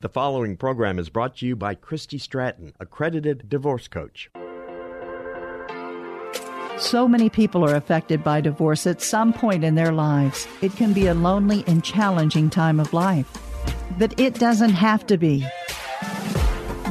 The following program is brought to you by Christy Stratton, accredited divorce coach. So many people are affected by divorce at some point in their lives. It can be a lonely and challenging time of life. But it doesn't have to be.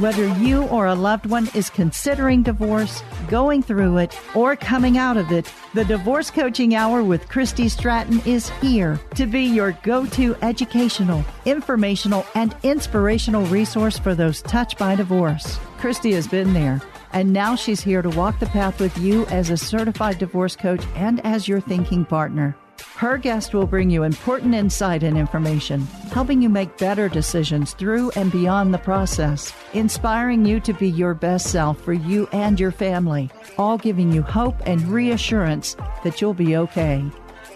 Whether you or a loved one is considering divorce, going through it, or coming out of it, the Divorce Coaching Hour with Christy Stratton is here to be your go to educational, informational, and inspirational resource for those touched by divorce. Christy has been there, and now she's here to walk the path with you as a certified divorce coach and as your thinking partner. Her guest will bring you important insight and information, helping you make better decisions through and beyond the process, inspiring you to be your best self for you and your family, all giving you hope and reassurance that you'll be okay.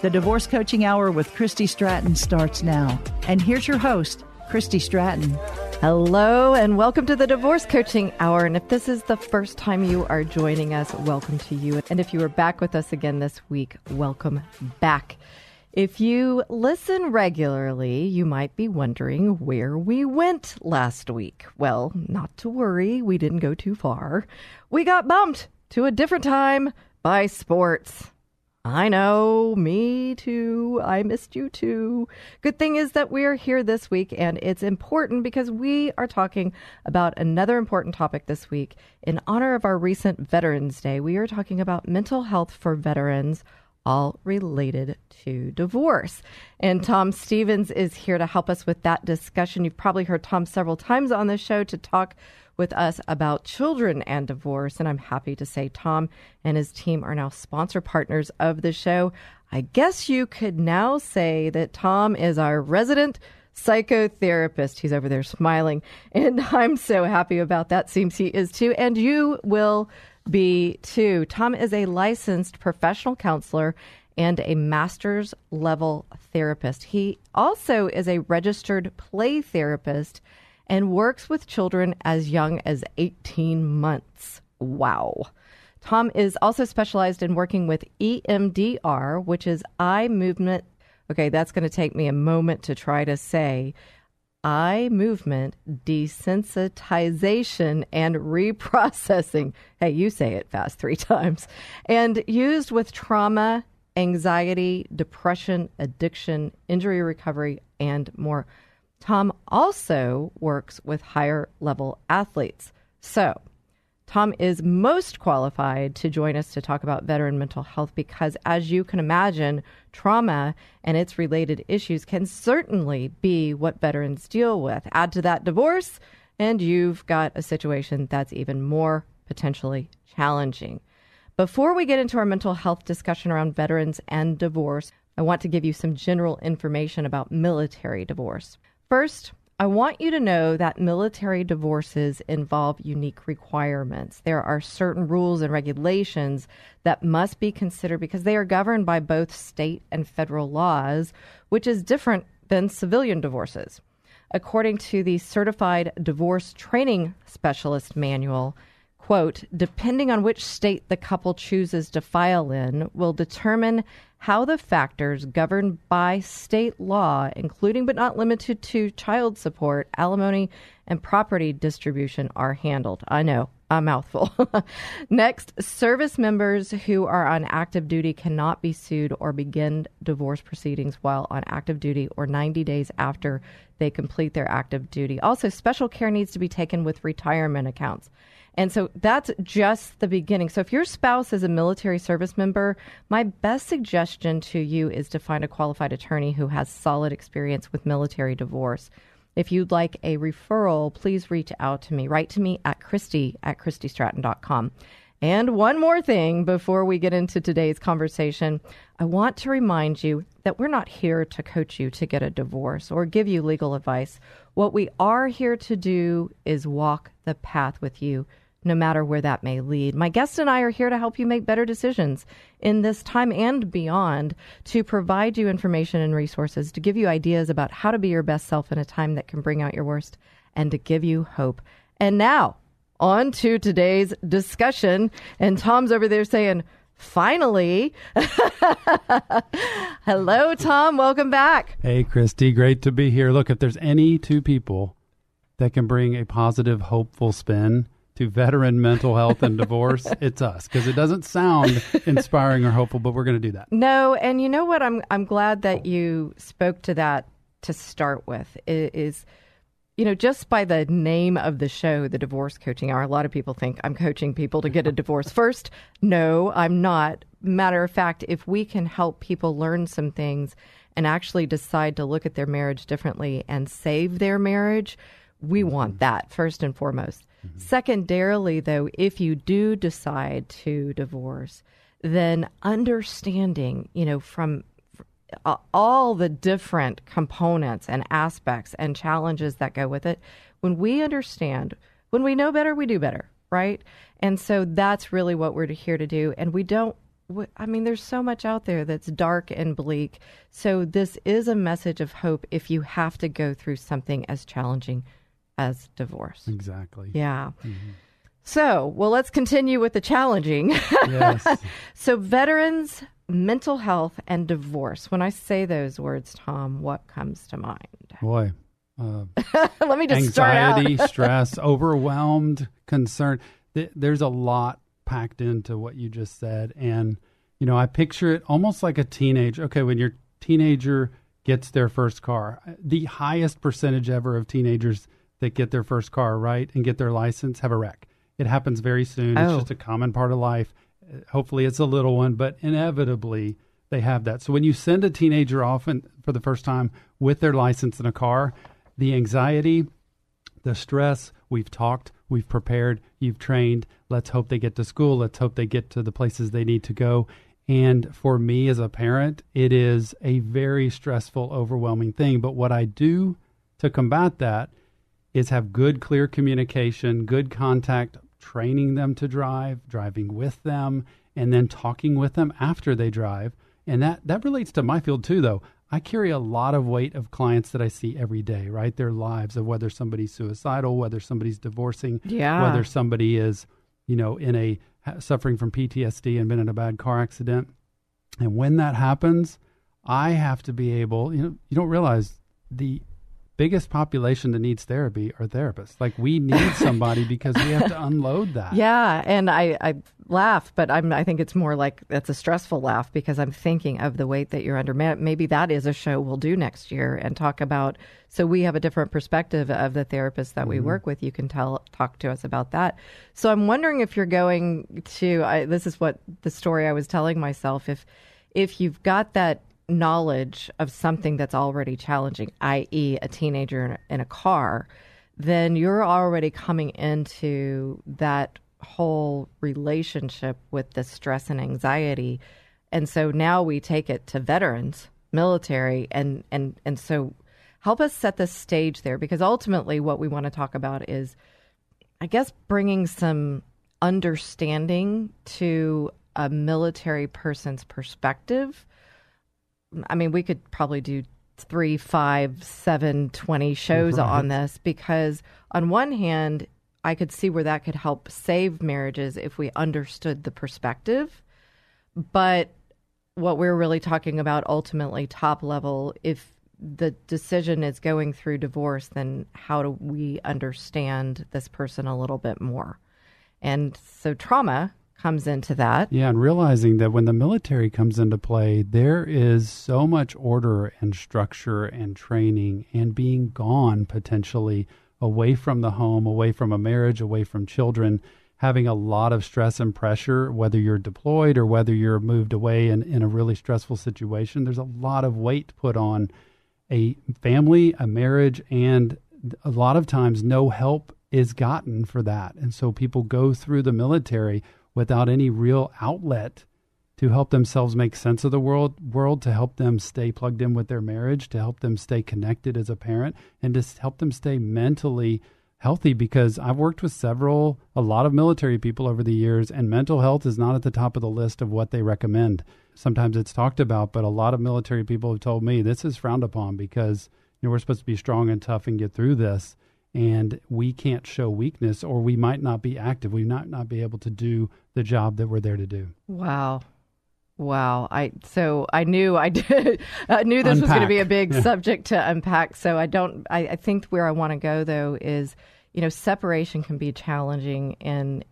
The Divorce Coaching Hour with Christy Stratton starts now. And here's your host, Christy Stratton. Hello, and welcome to the Divorce Coaching Hour. And if this is the first time you are joining us, welcome to you. And if you are back with us again this week, welcome back. If you listen regularly, you might be wondering where we went last week. Well, not to worry, we didn't go too far. We got bumped to a different time by sports. I know, me too. I missed you too. Good thing is that we're here this week, and it's important because we are talking about another important topic this week. In honor of our recent Veterans Day, we are talking about mental health for veterans, all related to divorce. And Tom Stevens is here to help us with that discussion. You've probably heard Tom several times on the show to talk with us about children and divorce. And I'm happy to say Tom and his team are now sponsor partners of the show. I guess you could now say that Tom is our resident psychotherapist. He's over there smiling. And I'm so happy about that. Seems he is too. And you will be too. Tom is a licensed professional counselor and a master's level therapist. He also is a registered play therapist and works with children as young as 18 months. Wow. Tom is also specialized in working with EMDR, which is eye movement. Okay, that's going to take me a moment to try to say eye movement desensitization and reprocessing. Hey, you say it fast three times. And used with trauma, anxiety, depression, addiction, injury recovery, and more. Tom also works with higher level athletes. So, Tom is most qualified to join us to talk about veteran mental health because, as you can imagine, trauma and its related issues can certainly be what veterans deal with. Add to that divorce, and you've got a situation that's even more potentially challenging. Before we get into our mental health discussion around veterans and divorce, I want to give you some general information about military divorce. First, I want you to know that military divorces involve unique requirements. There are certain rules and regulations that must be considered because they are governed by both state and federal laws, which is different than civilian divorces. According to the Certified Divorce Training Specialist Manual, quote, depending on which state the couple chooses to file in, will determine how the factors governed by state law, including but not limited to child support, alimony, and property distribution, are handled. I know, a mouthful. Next, service members who are on active duty cannot be sued or begin divorce proceedings while on active duty or 90 days after they complete their active duty. Also, special care needs to be taken with retirement accounts. And so that's just the beginning. So if your spouse is a military service member, my best suggestion to you is to find a qualified attorney who has solid experience with military divorce. If you'd like a referral, please reach out to me. Write to me at Christy at ChristyStratton.com. And one more thing before we get into today's conversation, I want to remind you that we're not here to coach you to get a divorce or give you legal advice. What we are here to do is walk the path with you, no matter where that may lead. My guest and I are here to help you make better decisions in this time and beyond, to provide you information and resources, to give you ideas about how to be your best self in a time that can bring out your worst, and to give you hope. And now, on to today's discussion. And Tom's over there saying, finally. Hello, Tom. Welcome back. Hey, Christy. Great to be here. Look, if there's any two people that can bring a positive, hopeful spin to veteran mental health and divorce, it's us because it doesn't sound inspiring or hopeful, but we're going to do that. No, and you know what? I'm I'm glad that you spoke to that to start with. Is you know, just by the name of the show, the Divorce Coaching Hour, a lot of people think I'm coaching people to get a divorce first. No, I'm not. Matter of fact, if we can help people learn some things and actually decide to look at their marriage differently and save their marriage, we want mm-hmm. that first and foremost. Mm-hmm. Secondarily, though, if you do decide to divorce, then understanding, you know, from all the different components and aspects and challenges that go with it. When we understand, when we know better, we do better, right? And so that's really what we're here to do. And we don't, I mean, there's so much out there that's dark and bleak. So this is a message of hope if you have to go through something as challenging as divorce. Exactly. Yeah. Mm-hmm. So, well, let's continue with the challenging. Yes. so, veterans mental health and divorce. When I say those words, Tom, what comes to mind? Boy, uh, let me just start anxiety, stress, overwhelmed, concern. There's a lot packed into what you just said, and you know, I picture it almost like a teenager. Okay, when your teenager gets their first car, the highest percentage ever of teenagers that get their first car right and get their license have a wreck. It happens very soon. Oh. It's just a common part of life hopefully it's a little one, but inevitably they have that. So when you send a teenager off and, for the first time with their license in a car, the anxiety, the stress, we've talked, we've prepared, you've trained. Let's hope they get to school. Let's hope they get to the places they need to go. And for me as a parent, it is a very stressful, overwhelming thing. But what I do to combat that is have good, clear communication, good contact training them to drive, driving with them, and then talking with them after they drive. And that, that relates to my field too, though. I carry a lot of weight of clients that I see every day, right? Their lives of whether somebody's suicidal, whether somebody's divorcing, yeah. whether somebody is, you know, in a suffering from PTSD and been in a bad car accident. And when that happens, I have to be able, you know, you don't realize the biggest population that needs therapy are therapists. Like we need somebody because we have to unload that. Yeah, and I, I laugh, but I'm I think it's more like that's a stressful laugh because I'm thinking of the weight that you're under. Maybe that is a show we'll do next year and talk about. So we have a different perspective of the therapists that mm-hmm. we work with. You can tell talk to us about that. So I'm wondering if you're going to. I, this is what the story I was telling myself. If if you've got that knowledge of something that's already challenging, i.e., a teenager in a, in a car, then you're already coming into that whole relationship with the stress and anxiety. And so now we take it to veterans, military, and, and, and so help us set the stage there because ultimately what we want to talk about is, I guess, bringing some understanding to a military person's perspective I mean, we could probably do three, five, seven, twenty shows right. on this because, on one hand, I could see where that could help save marriages if we understood the perspective. But what we're really talking about ultimately, top level, if the decision is going through divorce, then how do we understand this person a little bit more? And so trauma comes into that. Yeah, and realizing that when the military comes into play, there is so much order and structure and training and being gone potentially away from the home, away from a marriage, away from children, having a lot of stress and pressure, whether you're deployed or whether you're moved away in, in a really stressful situation. There's a lot of weight put on a family, a marriage, and a lot of times no help is gotten for that. And so people go through the military without any real outlet to help themselves make sense of the world world to help them stay plugged in with their marriage to help them stay connected as a parent and to help them stay mentally healthy because I've worked with several a lot of military people over the years and mental health is not at the top of the list of what they recommend. Sometimes it's talked about, but a lot of military people have told me this is frowned upon because you know we're supposed to be strong and tough and get through this and we can't show weakness or we might not be active. We might not be able to do the job that we're there to do. Wow. Wow. I so I knew I did I knew this unpack. was going to be a big yeah. subject to unpack. So I don't I, I think where I want to go though is, you know, separation can be challenging in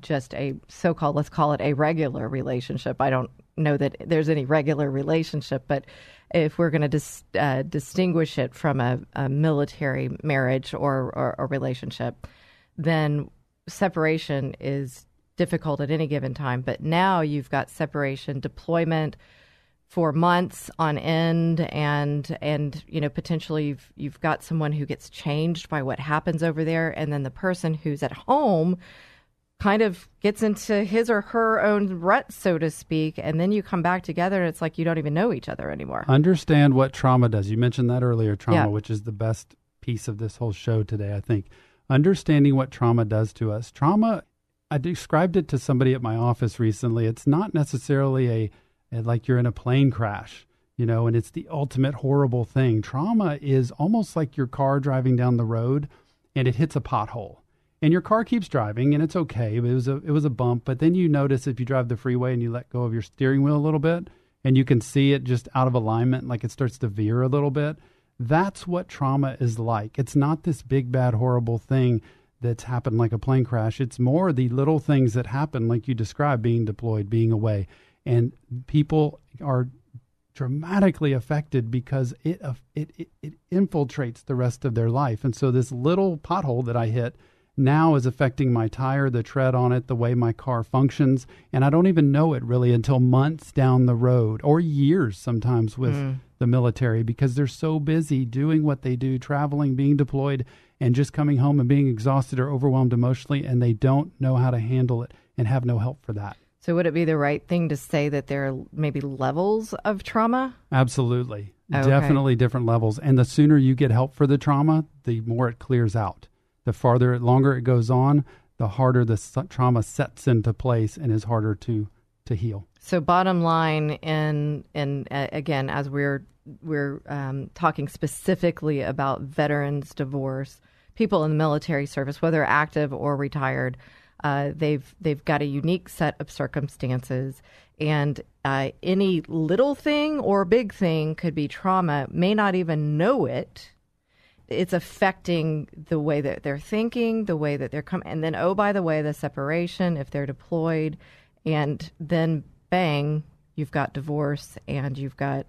just a so called let's call it a regular relationship. I don't know that there's any regular relationship, but if we're going to uh, distinguish it from a, a military marriage or, or a relationship, then separation is difficult at any given time. But now you've got separation, deployment for months on end, and and you know potentially you've you've got someone who gets changed by what happens over there, and then the person who's at home kind of gets into his or her own rut, so to speak, and then you come back together and it's like you don't even know each other anymore. Understand what trauma does. You mentioned that earlier, trauma, yeah. which is the best piece of this whole show today, I think. Understanding what trauma does to us. Trauma I described it to somebody at my office recently. It's not necessarily a, a like you're in a plane crash, you know, and it's the ultimate horrible thing. Trauma is almost like your car driving down the road and it hits a pothole. And your car keeps driving and it's okay. It was a it was a bump, but then you notice if you drive the freeway and you let go of your steering wheel a little bit and you can see it just out of alignment like it starts to veer a little bit. That's what trauma is like. It's not this big bad horrible thing that's happened like a plane crash. It's more the little things that happen, like you described, being deployed, being away. And people are dramatically affected because it, it, it, it infiltrates the rest of their life. And so this little pothole that I hit now is affecting my tire, the tread on it, the way my car functions. And I don't even know it really until months down the road or years sometimes with mm. the military because they're so busy doing what they do, traveling, being deployed and just coming home and being exhausted or overwhelmed emotionally, and they don't know how to handle it and have no help for that. So, would it be the right thing to say that there are maybe levels of trauma? Absolutely. Okay. Definitely different levels. And the sooner you get help for the trauma, the more it clears out. The farther, longer it goes on, the harder the trauma sets into place and is harder to, to heal. So, bottom line, and and uh, again, as we're we're um, talking specifically about veterans divorce, people in the military service, whether active or retired. Uh, they've they've got a unique set of circumstances, and uh, any little thing or big thing could be trauma. May not even know it. It's affecting the way that they're thinking, the way that they're coming, and then oh by the way, the separation if they're deployed, and then bang, you've got divorce and you've got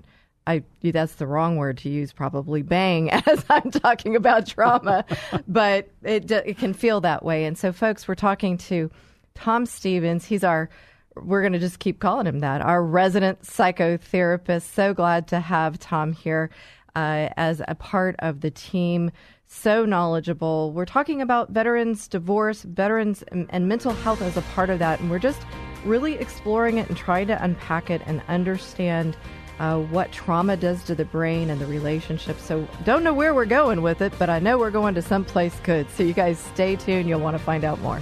I that's the wrong word to use probably bang as I'm talking about trauma, but it it can feel that way. And so, folks, we're talking to Tom Stevens. He's our we're going to just keep calling him that our resident psychotherapist. So glad to have Tom here uh, as a part of the team. So knowledgeable. We're talking about veterans, divorce, veterans, and, and mental health as a part of that, and we're just really exploring it and trying to unpack it and understand uh, what trauma does to the brain and the relationship. So, don't know where we're going with it, but I know we're going to someplace good. So, you guys stay tuned. You'll want to find out more.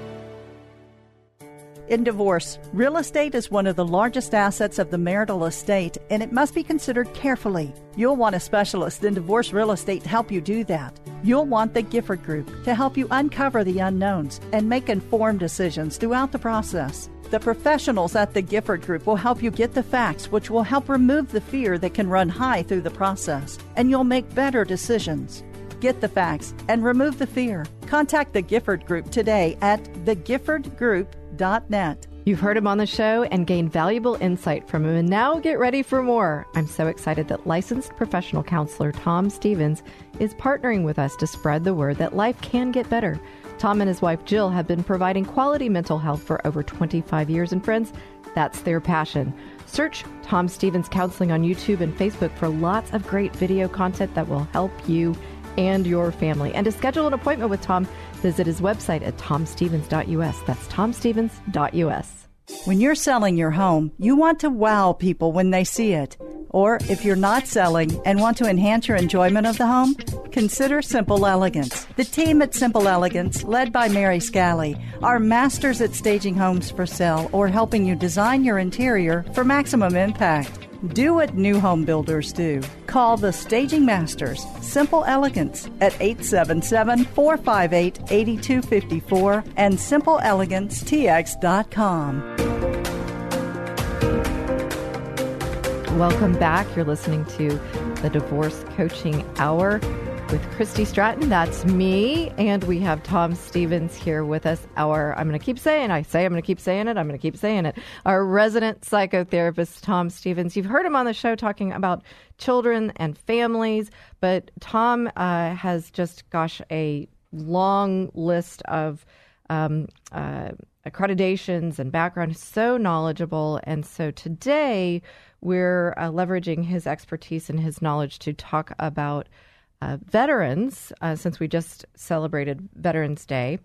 In divorce, real estate is one of the largest assets of the marital estate and it must be considered carefully. You'll want a specialist in divorce real estate to help you do that. You'll want the Gifford Group to help you uncover the unknowns and make informed decisions throughout the process. The professionals at the Gifford Group will help you get the facts, which will help remove the fear that can run high through the process, and you'll make better decisions. Get the facts and remove the fear. Contact the Gifford Group today at thegiffordgroup.com net. You've heard him on the show and gained valuable insight from him, and now get ready for more. I'm so excited that licensed professional counselor Tom Stevens is partnering with us to spread the word that life can get better. Tom and his wife Jill have been providing quality mental health for over 25 years, and friends, that's their passion. Search Tom Stevens Counseling on YouTube and Facebook for lots of great video content that will help you and your family. And to schedule an appointment with Tom, visit his website at tomstevens.us. That's tomstevens.us. When you're selling your home, you want to wow people when they see it. Or if you're not selling and want to enhance your enjoyment of the home, consider Simple Elegance. The team at Simple Elegance, led by Mary Scally, are masters at staging homes for sale or helping you design your interior for maximum impact. Do what new home builders do. Call the Staging Masters, Simple Elegance, at 877 458 8254 and SimpleEleganceTX.com. Welcome back. You're listening to the Divorce Coaching Hour with Christy Stratton. That's me. And we have Tom Stevens here with us. Our, I'm going to keep saying, I say I'm going to keep saying it, I'm going to keep saying it. Our resident psychotherapist, Tom Stevens. You've heard him on the show talking about children and families, but Tom uh, has just, gosh, a long list of um, uh, accreditations and background. He's so knowledgeable. And so today we're uh, leveraging his expertise and his knowledge to talk about uh, veterans, uh, since we just celebrated Veterans Day,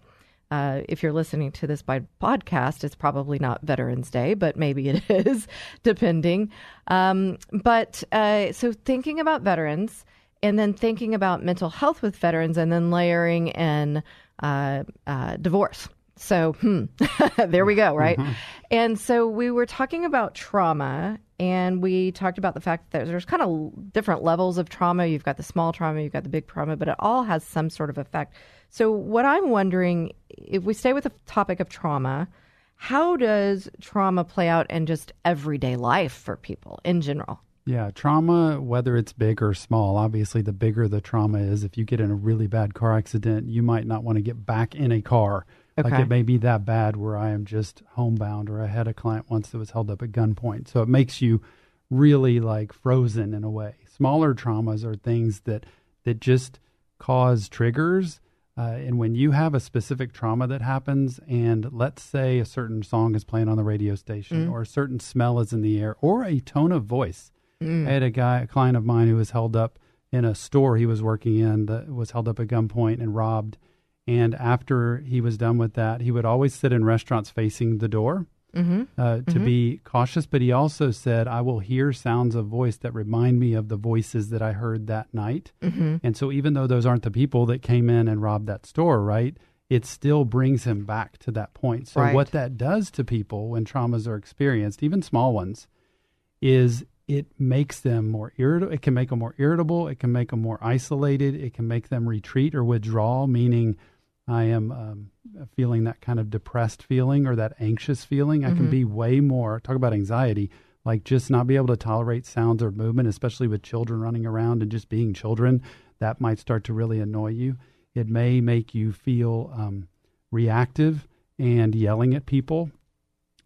uh, if you're listening to this by podcast, it's probably not Veterans Day, but maybe it is, depending. Um, but uh, so thinking about veterans and then thinking about mental health with veterans and then layering in uh, uh, divorce. So, hmm, there we go, right? Mm-hmm. And so we were talking about trauma and we talked about the fact that there's kind of different levels of trauma. You've got the small trauma, you've got the big trauma, but it all has some sort of effect. So, what I'm wondering, if we stay with the topic of trauma, how does trauma play out in just everyday life for people in general? Yeah, trauma, whether it's big or small, obviously, the bigger the trauma is. If you get in a really bad car accident, you might not want to get back in a car Okay. Like it may be that bad where I am just homebound, or I had a client once that was held up at gunpoint. So it makes you really like frozen in a way. Smaller traumas are things that that just cause triggers. Uh, and when you have a specific trauma that happens, and let's say a certain song is playing on the radio station, mm. or a certain smell is in the air, or a tone of voice. Mm. I had a guy, a client of mine, who was held up in a store he was working in that was held up at gunpoint and robbed and after he was done with that, he would always sit in restaurants facing the door mm-hmm. Uh, to mm-hmm. be cautious. But he also said, I will hear sounds of voice that remind me of the voices that I heard that night. Mm-hmm. And so, even though those aren't the people that came in and robbed that store, right? It still brings him back to that point. So, right. what that does to people when traumas are experienced, even small ones, is it makes them more irritable. It can make them more irritable. It can make them more isolated. It can make them retreat or withdraw, meaning I am um, feeling that kind of depressed feeling or that anxious feeling. I mm-hmm. can be way more, talk about anxiety, like just not be able to tolerate sounds or movement, especially with children running around and just being children. That might start to really annoy you. It may make you feel um, reactive and yelling at people.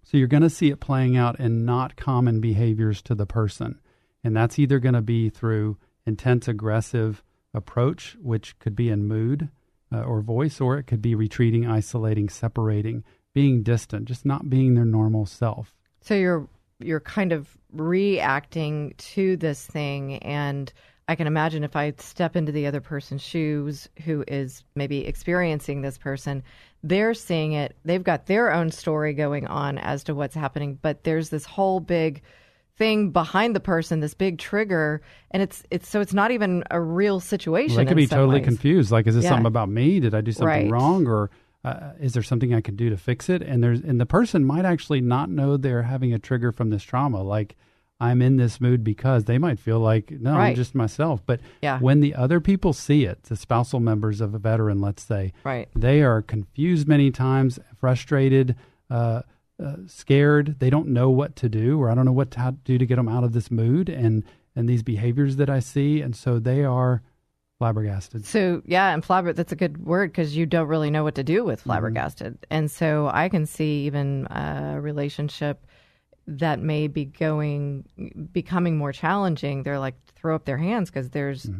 So you're going to see it playing out in not common behaviors to the person. And that's either going to be through intense aggressive approach, which could be in mood uh, or voice, or it could be retreating, isolating, separating, being distant, just not being their normal self. So you're you're kind of reacting to this thing and I can imagine if I step into the other person's shoes who is maybe experiencing this person, they're seeing it. They've got their own story going on as to what's happening, but there's this whole big thing behind the person, this big trigger, and it's it's so it's not even a real situation. Well, they could be totally ways. confused. Like, is this Yeah. something about me? Did I do something Right. wrong, or uh, is there something I can do to fix it? And there's and the person might actually not know they're having a trigger from this trauma. Like, I'm in this mood because they might feel like no, I'm just myself. But Yeah. when the other people see it, the spousal members of a veteran, let's say, Right. they are confused many times, frustrated. Uh, uh, scared. They don't know what to do, or I don't know what to to do to get them out of this mood and and these behaviors that I see, and so they are flabbergasted. So yeah, and flabber that's a good word because you don't really know what to do with flabbergasted, and so I can see even a relationship that may be going becoming more challenging. They're like throw up their hands because there's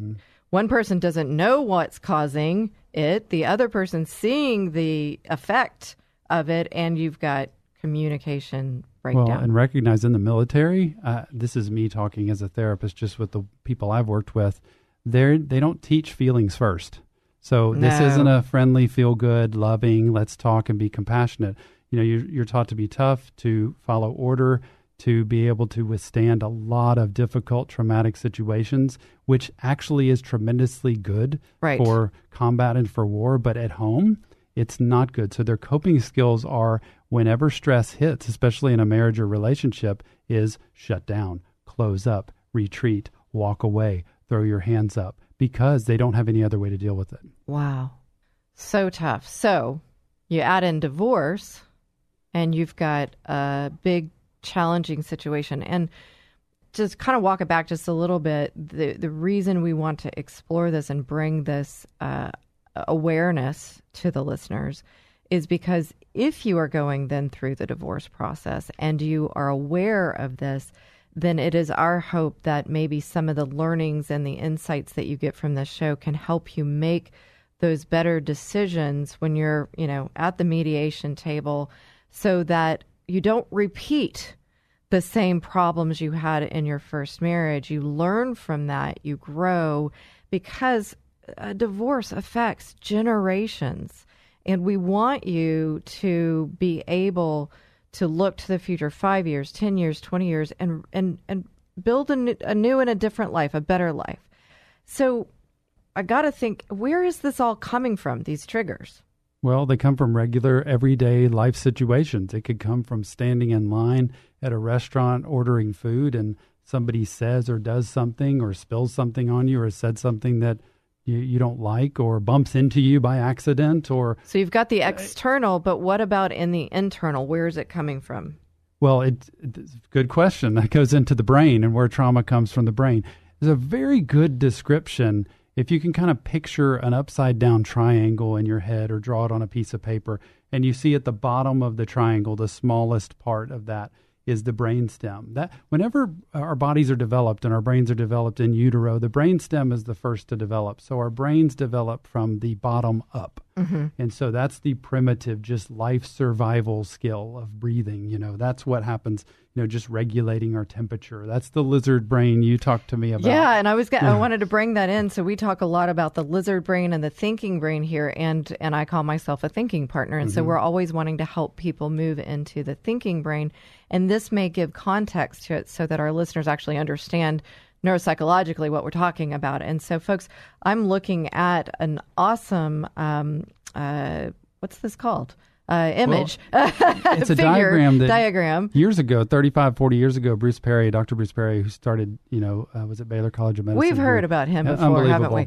one person doesn't know what's causing it, the other person seeing the effect of it, and you've got communication breakdown. Well, and recognize in the military, uh, this is me talking as a therapist, just with the people I've worked with. They they don't teach feelings first. So this isn't a friendly, feel good, loving. Let's talk and be compassionate. You know, you're, you're taught to be tough, to follow order, to be able to withstand a lot of difficult, traumatic situations, which actually is tremendously good Right. for combat and for war. But at home, it's not good. So their coping skills are whenever stress hits, especially in a marriage or relationship, is shut down, close up, retreat, walk away, throw your hands up because they don't have any other way to deal with it. Wow. So tough. So you add in divorce and you've got a big challenging situation. And just kind of walk it back just a little bit. The the reason we want to explore this and bring this uh, Uh, awareness to the listeners is because if you are going then through the divorce process and you are aware of this, then it is our hope that maybe some of the learnings and the insights that you get from this show can help you make those better decisions when you're, you know, at the mediation table so that you don't repeat the same problems you had in your first marriage. You learn from that, you grow because a divorce affects generations. And we want you to be able to look to the future 5 years, 10 years, 20 years and and and build a new, a new and a different life, a better life. So I got to think where is this all coming from these triggers? Well, they come from regular, everyday life situations. It could come from standing in line at a restaurant ordering food and somebody says or does something or spills something on you or said something that you, you don't like or bumps into you by accident or So you've got the external, but what about in the internal? Where is it coming from? Well, it, it's a good question. That goes into the brain and where trauma comes from the brain. There's a very good description. If you can kind of picture an upside down triangle in your head or draw it on a piece of paper, and you see at the bottom of the triangle, the smallest part of that is the brainstem. That whenever our bodies are developed and our brains are developed in utero, the brainstem is the first to develop. So our brains develop from the bottom up. Mm-hmm. And so that's the primitive, just life survival skill of breathing. You know, that's what happens, you know, just regulating our temperature. That's the lizard brain you talked to me about. Yeah, and I was gonna, I wanted to bring that in. So we talk a lot about the lizard brain and the thinking brain here, and and I call myself a thinking partner, and so mm-hmm. we're always wanting to help people move into the thinking brain, and this may give context to it so that our listeners actually understand neuropsychologically what we're talking about. And so, folks, I'm looking at an awesome um, uh, what's this called? Uh, image. It's a Figure, diagram that diagram. years ago, 35, 40 years ago, Bruce Perry, Dr. Bruce Perry, who started, you know, uh, was at Baylor College of Medicine. We've who- heard about him Uh, before, haven't we?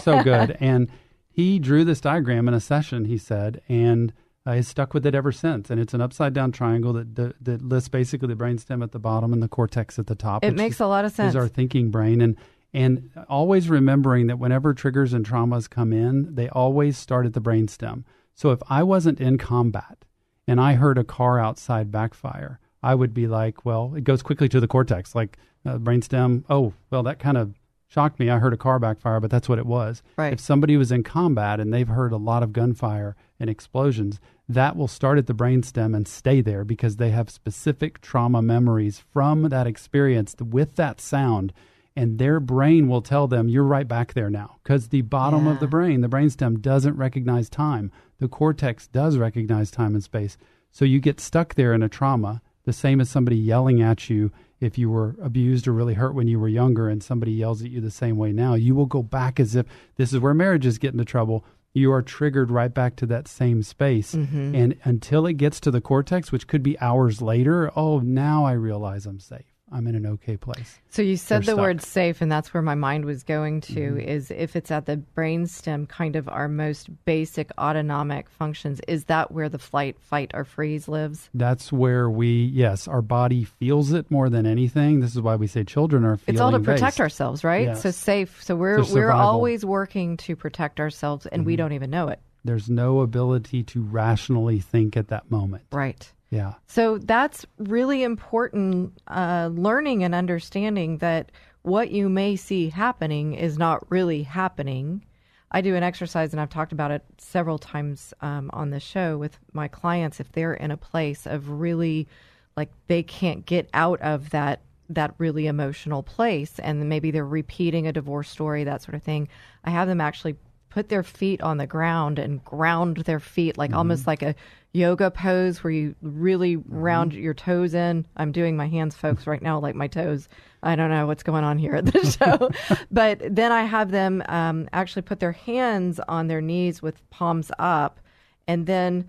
So good. And he drew this diagram in a session, he said, and uh, has stuck with it ever since. And it's an upside down triangle that, that, that lists basically the brainstem at the bottom and the cortex at the top. It makes a lot of sense. Is our thinking brain. And and always remembering that whenever triggers and traumas come in, they always start at the brainstem. So if I wasn't in combat and I heard a car outside backfire, I would be like, well, it goes quickly to the cortex, like uh, brainstem. Oh, well, that kind of shocked me. I heard a car backfire, but that's what it was. Right. If somebody was in combat and they've heard a lot of gunfire and explosions, that will start at the brainstem and stay there because they have specific trauma memories from that experience with that sound. And their brain will tell them, you're right back there now. Because the bottom of the brain, the brainstem, doesn't recognize time. The cortex does recognize time and space. So you get stuck there in a trauma, the same as somebody yelling at you if you were abused or really hurt when you were younger and somebody yells at you the same way now. You will go back as if this is where marriages get into trouble. You are triggered right back to that same space. Mm-hmm. And until it gets to the cortex, which could be hours later, oh, now I realize I'm safe. I'm in an okay place. So you said They're the word safe, and that's where my mind was going to. Mm-hmm. Is if it's at the brainstem, kind of our most basic autonomic functions. Is that where the flight, fight, or freeze lives? That's where we, yes, our body feels it more than anything. This is why we say children are feeling It's all to protect based. ourselves, right? Yes. So safe. So we're we're. Mm-hmm. always working to protect ourselves, and we don't even know it. There's no ability to rationally think at that moment. Right. Yeah. So that's really important uh, learning and understanding that what you may see happening is not really happening. I do an exercise, and I've talked about it several times um, on the show with my clients. If they're in a place of really, like, they can't get out of that that really emotional place, and maybe they're repeating a divorce story, that sort of thing, I have them actually put their feet on the ground and ground their feet like almost like a yoga pose where you really round your toes in. I'm doing my hands, folks, right now, like my toes. I don't know what's going on here at the show. but then I have them um, actually put their hands on their knees with palms up and then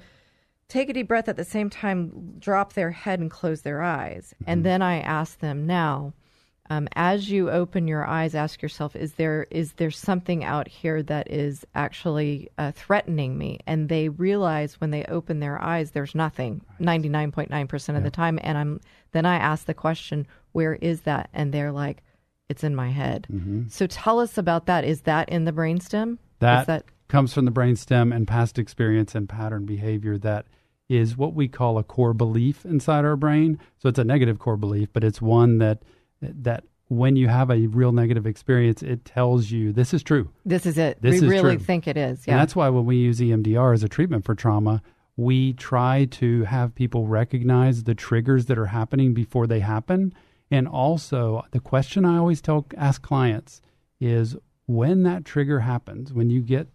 take a deep breath at the same time, drop their head and close their eyes. And then I ask them now, um, as you open your eyes, ask yourself: Is there is there something out here that is actually uh, threatening me? And they realize when they open their eyes, there's nothing. Ninety nine point nine percent of the time. And I'm then I ask the question, "Where is that?" And they're like, "It's in my head." So tell us about that. Is that in the brainstem? Is That, that comes from the brainstem and past experience and pattern behavior that is what we call a core belief inside our brain. So it's a negative core belief, but it's one that that when you have a real negative experience, it tells you this is true. this is it? This we is really true. think it is. And Yeah. that's why when we use EMDR as a treatment for trauma, we try to have people recognize the triggers that are happening before they happen. And also, the question I always tell ask clients is when that trigger happens, when you get,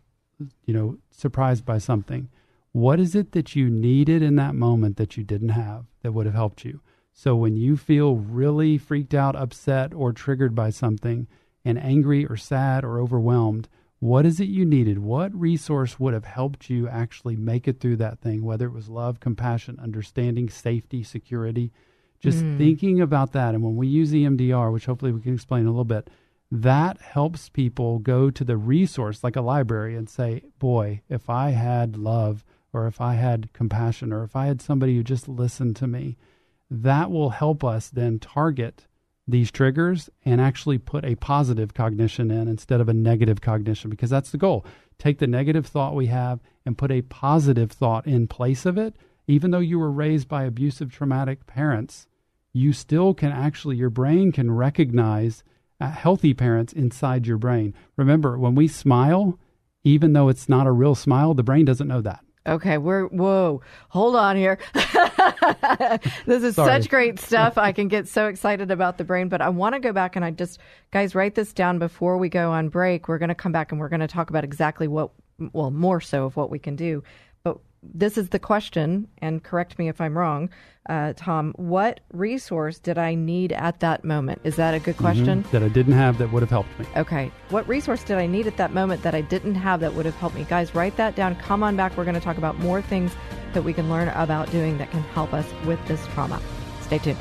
you know, surprised by something, what is it that you needed in that moment that you didn't have that would have helped you? So when you feel really freaked out, upset, or triggered by something, and angry or sad or overwhelmed, what is it you needed? What resource would have helped you actually make it through that thing, whether it was love, compassion, understanding, safety, security? Just hmm. thinking about that. And when we use EMDR, which hopefully we can explain a little bit, that helps people go to the resource like a library and say, boy, if I had love or if I had compassion or if I had somebody who just listened to me, that will help us then target these triggers and actually put a positive cognition in instead of a negative cognition because that's the goal. Take the negative thought we have and put a positive thought in place of it. Even though you were raised by abusive, traumatic parents, you still can actually, your brain can recognize uh, healthy parents inside your brain. Remember, when we smile, even though it's not a real smile, the brain doesn't know that. Okay, we're whoa. Hold on here. this is Sorry. such great stuff. I can get so excited about the brain, but I want to go back and I just guys write this down before we go on break. We're going to come back and we're going to talk about exactly what well, more so of what we can do. This is the question, and correct me if I'm wrong, uh, Tom. What resource did I need at that moment? Is that a good question? That I didn't have that would have helped me. Okay. What resource did I need at that moment that I didn't have that would have helped me? Guys, write that down. Come on back. We're going to talk about more things that we can learn about doing that can help us with this trauma. Stay tuned.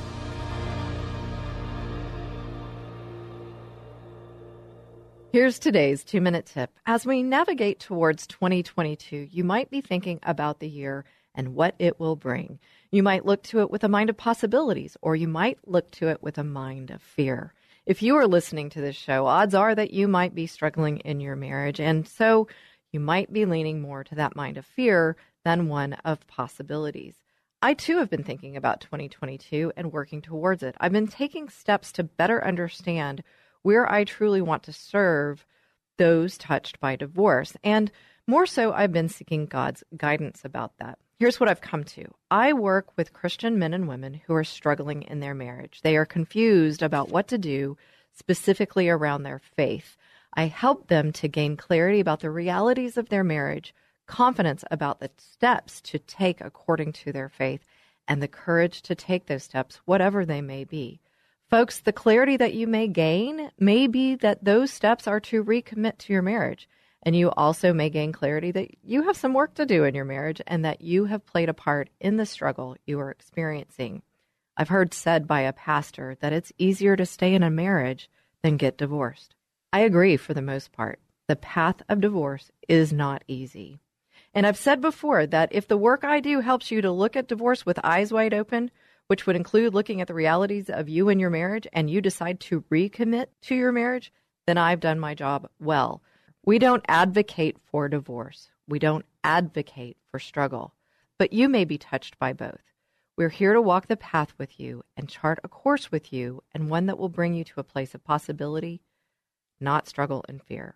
Here's today's two minute tip. As we navigate towards 2022, you might be thinking about the year and what it will bring. You might look to it with a mind of possibilities, or you might look to it with a mind of fear. If you are listening to this show, odds are that you might be struggling in your marriage, and so you might be leaning more to that mind of fear than one of possibilities. I too have been thinking about 2022 and working towards it. I've been taking steps to better understand where I truly want to serve those touched by divorce. And more so, I've been seeking God's guidance about that. Here's what I've come to I work with Christian men and women who are struggling in their marriage. They are confused about what to do specifically around their faith. I help them to gain clarity about the realities of their marriage, confidence about the steps to take according to their faith, and the courage to take those steps, whatever they may be. Folks, the clarity that you may gain may be that those steps are to recommit to your marriage. And you also may gain clarity that you have some work to do in your marriage and that you have played a part in the struggle you are experiencing. I've heard said by a pastor that it's easier to stay in a marriage than get divorced. I agree for the most part. The path of divorce is not easy. And I've said before that if the work I do helps you to look at divorce with eyes wide open, which would include looking at the realities of you and your marriage, and you decide to recommit to your marriage, then I've done my job well. We don't advocate for divorce. We don't advocate for struggle. But you may be touched by both. We're here to walk the path with you and chart a course with you, and one that will bring you to a place of possibility, not struggle and fear.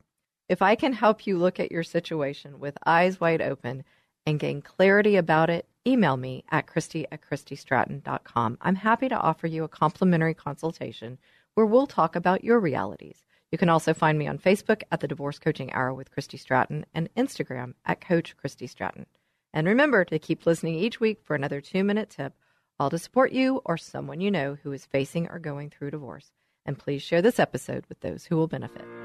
If I can help you look at your situation with eyes wide open and gain clarity about it, email me at Christy at ChristyStratton.com. I'm happy to offer you a complimentary consultation where we'll talk about your realities. You can also find me on Facebook at the Divorce Coaching Hour with Christy Stratton and Instagram at Coach Christy Stratton. And remember to keep listening each week for another two minute tip, all to support you or someone you know who is facing or going through divorce. And please share this episode with those who will benefit.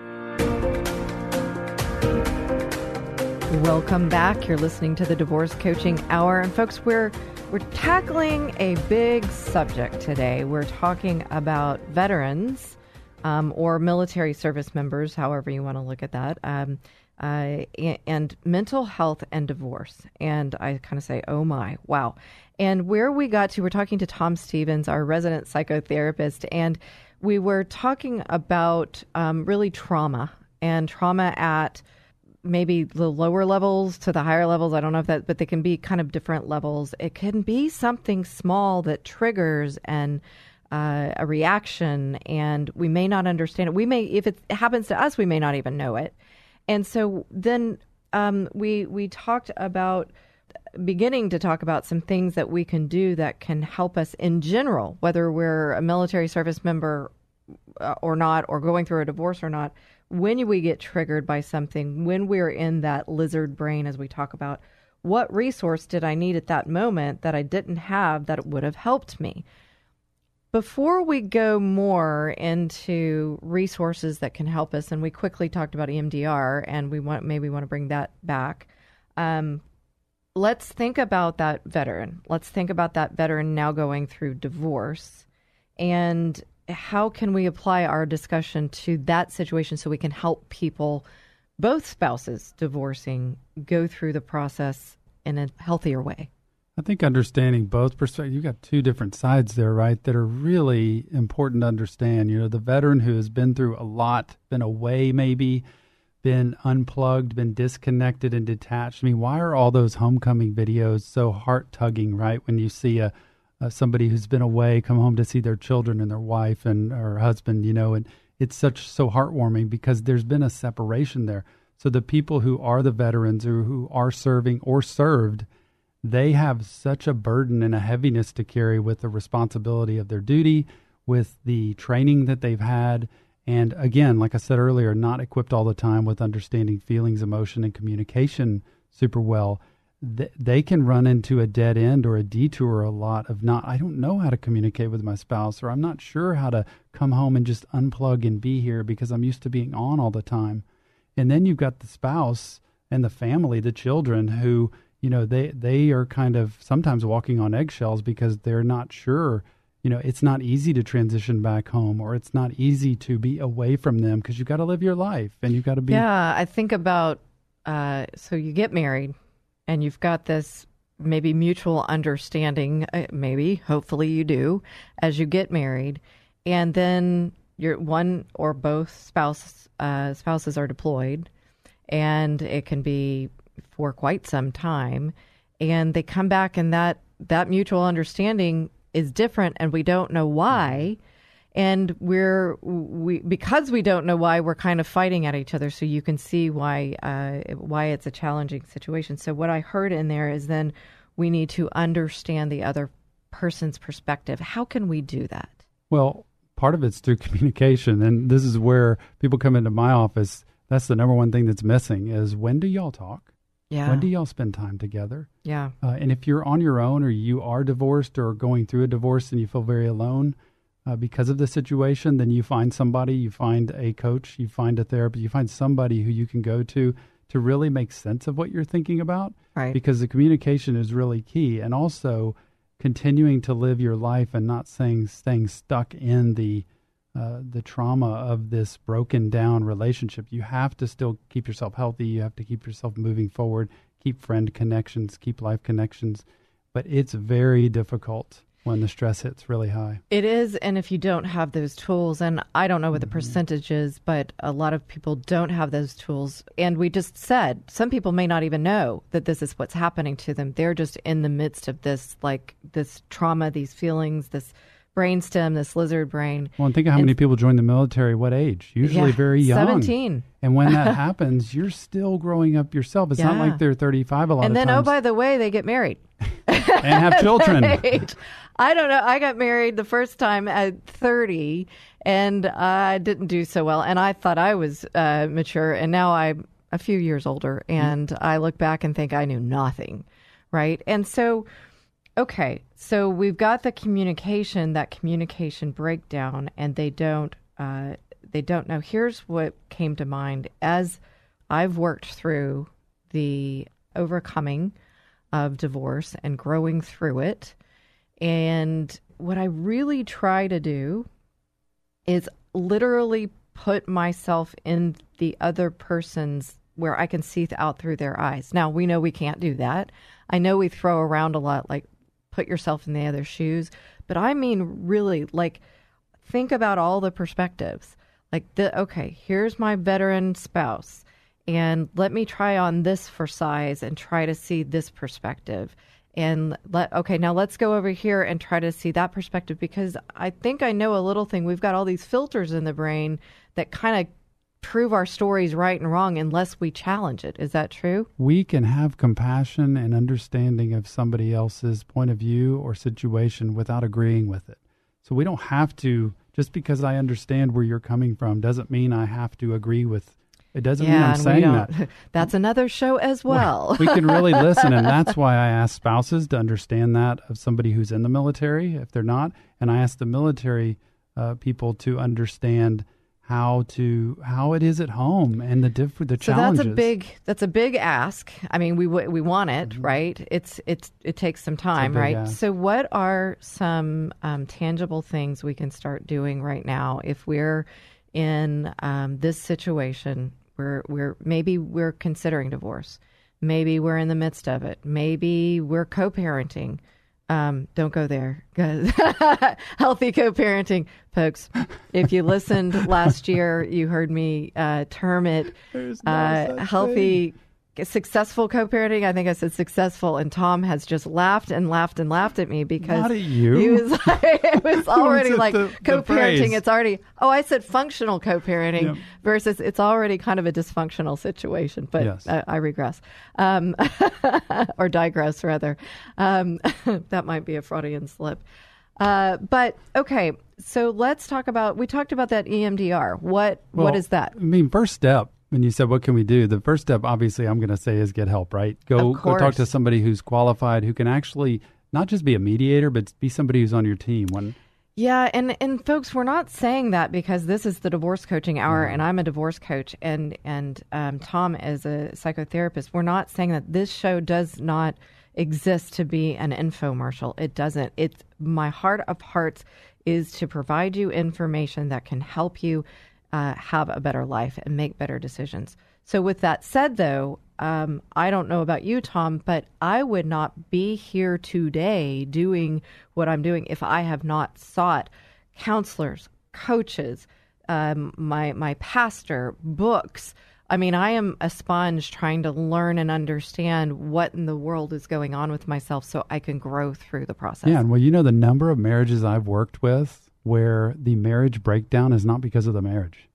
Welcome back. You're listening to the Divorce Coaching Hour. And folks, we're we're tackling a big subject today. We're talking about veterans um, or military service members, however you want to look at that, um, uh, and mental health and divorce. And I kind of say, oh my, wow. And where we got to, we're talking to Tom Stevens, our resident psychotherapist, and we were talking about um, really trauma and trauma at maybe the lower levels to the higher levels. I don't know if that, but they can be kind of different levels. It can be something small that triggers and uh, a reaction and we may not understand it. We may, if it happens to us, we may not even know it. And so then um, we we talked about beginning to talk about some things that we can do that can help us in general, whether we're a military service member uh, or not, or going through a divorce or not. When we get triggered by something, when we're in that lizard brain, as we talk about, what resource did I need at that moment that I didn't have that would have helped me? Before we go more into resources that can help us, and we quickly talked about EMDR, and we want maybe want to bring that back. Um, let's think about that veteran. Let's think about that veteran now going through divorce, and how can we apply our discussion to that situation so we can help people, both spouses divorcing, go through the process in a healthier way. I think understanding both perspectives, you've got two different sides there, right, that are really important to understand. You know, the veteran who has been through a lot, been away maybe, been unplugged, been disconnected and detached. I mean, why are all those homecoming videos so heart tugging, right? When you see a, a, somebody who's been away come home to see their children and their wife and her husband, you know, and it's such so heartwarming because there's been a separation there. So the people who are the veterans or who are serving or served – they have such a burden and a heaviness to carry with the responsibility of their duty, with the training that they've had. And again, like I said earlier, not equipped all the time with understanding feelings, emotion, and communication super well. They can run into a dead end or a detour a lot of not, I don't know how to communicate with my spouse, or I'm not sure how to come home and just unplug and be here because I'm used to being on all the time. And then you've got the spouse and the family, the children who you know they they are kind of sometimes walking on eggshells because they're not sure you know it's not easy to transition back home or it's not easy to be away from them because you've got to live your life and you've got to be yeah i think about uh, so you get married and you've got this maybe mutual understanding uh, maybe hopefully you do as you get married and then your one or both spouse uh, spouses are deployed and it can be for quite some time and they come back and that that mutual understanding is different and we don't know why and we're we because we don't know why we're kind of fighting at each other. So you can see why uh, why it's a challenging situation. So what I heard in there is then we need to understand the other person's perspective. How can we do that? Well, part of it's through communication, and this is where people come into my office. That's the number one thing that's missing is when do y'all talk? Yeah. When do y'all spend time together? Yeah. Uh, and if you're on your own or you are divorced or going through a divorce and you feel very alone uh, because of the situation, then you find somebody, you find a coach, you find a therapist, you find somebody who you can go to to really make sense of what you're thinking about. Right. Because the communication is really key. And also continuing to live your life and not saying staying stuck in the uh, the trauma of this broken down relationship. You have to still keep yourself healthy. You have to keep yourself moving forward, keep friend connections, keep life connections. But it's very difficult when the stress hits really high. It is, and if you don't have those tools, and I don't know what the Mm-hmm. percentage is, but a lot of people don't have those tools. And we just said some people may not even know that this is what's happening to them. They're just in the midst of this, like this trauma, these feelings, this brainstem, this lizard brain. Well, and think of how And- many people join the military. What age? Usually Yeah, very young. 17. And when that happens, you're still growing up yourself. It's not like they're 35 a lot And then, oh, by the way, they get married. and have children. I don't know. I got married the first time at 30 and I didn't do so well. And I thought I was uh, mature. And now I'm a few years older. And I look back and think I knew nothing. Right. And so, okay. So we've got the communication, that communication breakdown, and they don't. Uh, they don't know. Here's what came to mind as I've worked through the overcoming of divorce and growing through it. And what I really try to do is literally put myself in the other person's where I can see out through their eyes. Now, we know we can't do that. I know we throw around a lot like put yourself in the other shoes, but I mean really like think about all the perspectives. Like the okay, here's my veteran spouse and let me try on this for size and try to see this perspective. And let okay now let's go over here and try to see that perspective because i think i know a little thing. We've got all these filters in the brain that kind of prove our stories right and wrong unless we challenge it. Is that true? We can have compassion and understanding of somebody else's point of view or situation without agreeing with it. So we don't have to just because I understand where you're coming from doesn't mean I have to agree with it doesn't mean I'm saying that. that's another show as well. We can really listen and that's why I ask spouses to understand that of somebody who's in the military if they're not and I ask the military uh, people to understand how to how it is at home and the diff- the so challenges. that's a big that's a big ask i mean we w- we want it right it's it's it takes some time right ask. so what are some um, tangible things we can start doing right now if we're in um, this situation where we're maybe we're considering divorce maybe we're in the midst of it maybe we're co-parenting um, don't go there 'cause healthy co-parenting folks. If you listened last year you heard me uh, term it uh, healthy successful co-parenting i think i said successful and tom has just laughed and laughed and laughed at me because Not at you. he was like, it was already like the- the co-parenting phrase? it's already oh i said functional co-parenting Yep. versus it's already kind of a dysfunctional situation but Yes. I, I regress um, or digress rather um, that might be a freudian slip uh, but okay so let's talk about we talked about that emdr what what Well, is that I mean, first step when you said what can we do, the first step obviously I'm going to say is get help. Right? Go go talk to somebody who's qualified who can actually not just be a mediator, but be somebody who's on your team. When Yeah, and and folks, we're not saying that because this is the divorce coaching hour, and I'm a divorce coach, and and um, Tom is a psychotherapist. We're not saying that this show does not exist to be an infomercial. It doesn't. It's my heart of hearts is to provide you information that can help you uh, have a better life and make better decisions. So, with that said, though, um, I don't know about you, Tom, but I would not be here today doing what I'm doing if I have not sought counselors, coaches, um, my my pastor, books. I mean, I am a sponge trying to learn and understand what in the world is going on with myself so I can grow through the process. yeah, and well, you know the number of marriages I've worked with where the marriage breakdown is not because of the marriage.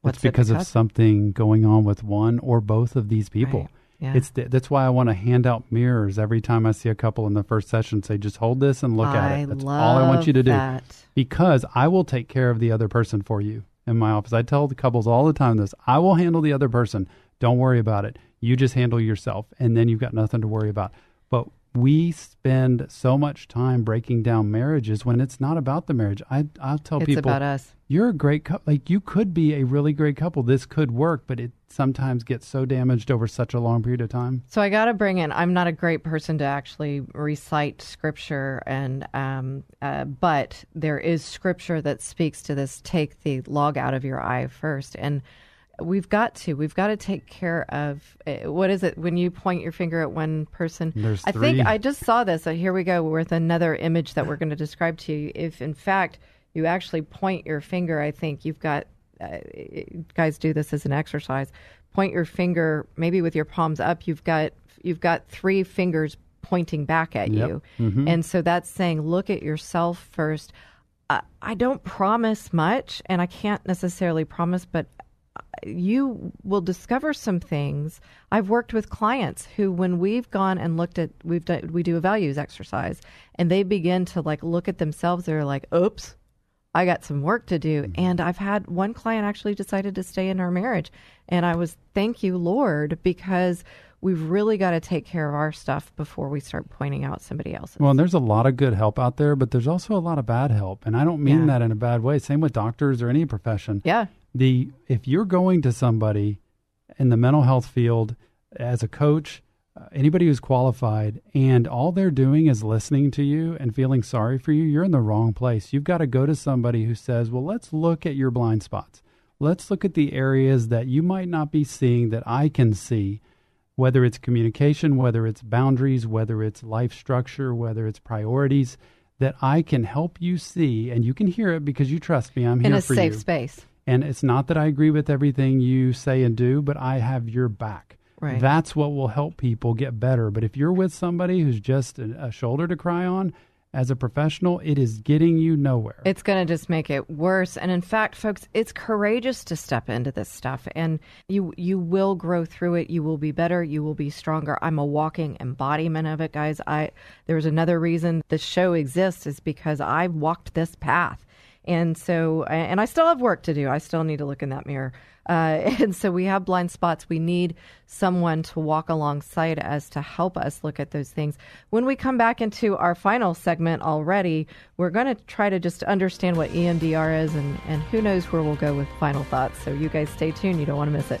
What's it's it because, because? of something going on with one or both of these people. Right. Yeah. It's th- that's why I want to hand out mirrors every time I see a couple in the first session. Say, just hold this and look at it. That's all I want you to do. that. Because I will take care of the other person for you in my office. I tell the couples all the time this: I will handle the other person. Don't worry about it. You just handle yourself, and then you've got nothing to worry about. But we spend so much time breaking down marriages when it's not about the marriage. I I'll tell people It's people about us. you're a great couple. Like you could be a really great couple. This could work, but it sometimes gets so damaged over such a long period of time. So I got to bring in. I'm not a great person to actually recite scripture, and um, uh, but there is scripture that speaks to this. Take the log out of your eye first, and we've got to. We've got to take care of uh, what is it when you point your finger at one person. There's I three. think I just saw this. Uh, here we go with another image that we're going to describe to you. If in fact you actually point your finger, I think you've got uh, guys do this as an exercise. Point your finger, maybe with your palms up. You've got you've got three fingers pointing back at Yep. you, Mhm. and so that's saying look at yourself first. I don't promise much, and I can't necessarily promise, but you will discover some things. I've worked with clients who, when we've gone and looked at, we've done, we do a values exercise, and they begin to like look at themselves. They're like, "Oops, I got some work to do." Mm-hmm. And I've had one client actually decided to stay in our marriage, and I was, "Thank you, Lord," because we've really got to take care of our stuff before we start pointing out somebody else's. Well, and there's a lot of good help out there, but there's also a lot of bad help, and I don't mean Yeah. that in a bad way. Same with doctors or any profession. yeah, The if you're going to somebody in the mental health field as a coach, uh, anybody who's qualified, and all they're doing is listening to you and feeling sorry for you, you're in the wrong place. You've got to go to somebody who says, "Well, let's look at your blind spots. Let's look at the areas that you might not be seeing that I can see." whether it's communication, whether it's boundaries, whether it's life structure, whether it's priorities, that I can help you see, and you can hear it because you trust me. I'm in here in a safe you. space. And it's not that I agree with everything you say and do, but I have your back. Right. That's what will help people get better. But if you're with somebody who's just a, a shoulder to cry on, as a professional, it is getting you nowhere. It's going to just make it worse. And in fact, folks, it's courageous to step into this stuff and you you will grow through it. You will be better, you will be stronger. I'm a walking embodiment of it, guys. I there's another reason the show exists is because I've walked this path. And so, and I still have work to do. I still need to look in that mirror. Uh, and so we have blind spots. We need someone to walk alongside us to help us look at those things. When we come back into our final segment already, we're going to try to just understand what EMDR is and, and who knows where we'll go with final thoughts. So you guys stay tuned. You don't want to miss it.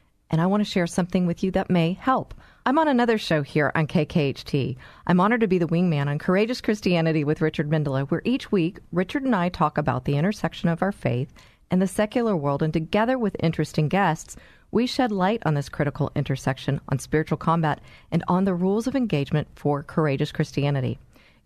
and I want to share something with you that may help. I'm on another show here on KKHT. I'm honored to be the wingman on Courageous Christianity with Richard Mendelow, where each week Richard and I talk about the intersection of our faith and the secular world, and together with interesting guests, we shed light on this critical intersection on spiritual combat and on the rules of engagement for courageous Christianity.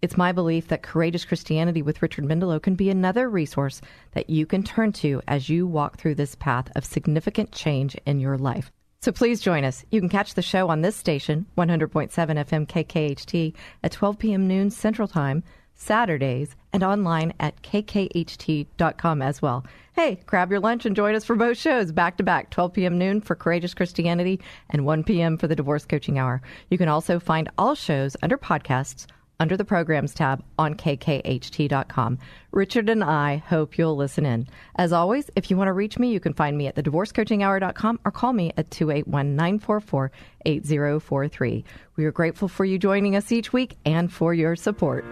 It's my belief that Courageous Christianity with Richard Mendelow can be another resource that you can turn to as you walk through this path of significant change in your life. So please join us. You can catch the show on this station, 100.7 FM KKHT, at 12 p.m. noon Central Time, Saturdays, and online at kkht.com as well. Hey, grab your lunch and join us for both shows back to back, 12 p.m. noon for Courageous Christianity and 1 p.m. for the Divorce Coaching Hour. You can also find all shows under podcasts under the programs tab on kkht.com. Richard and I hope you'll listen in. As always, if you want to reach me, you can find me at the thedivorcecoachinghour.com or call me at 281 944 8043. We are grateful for you joining us each week and for your support.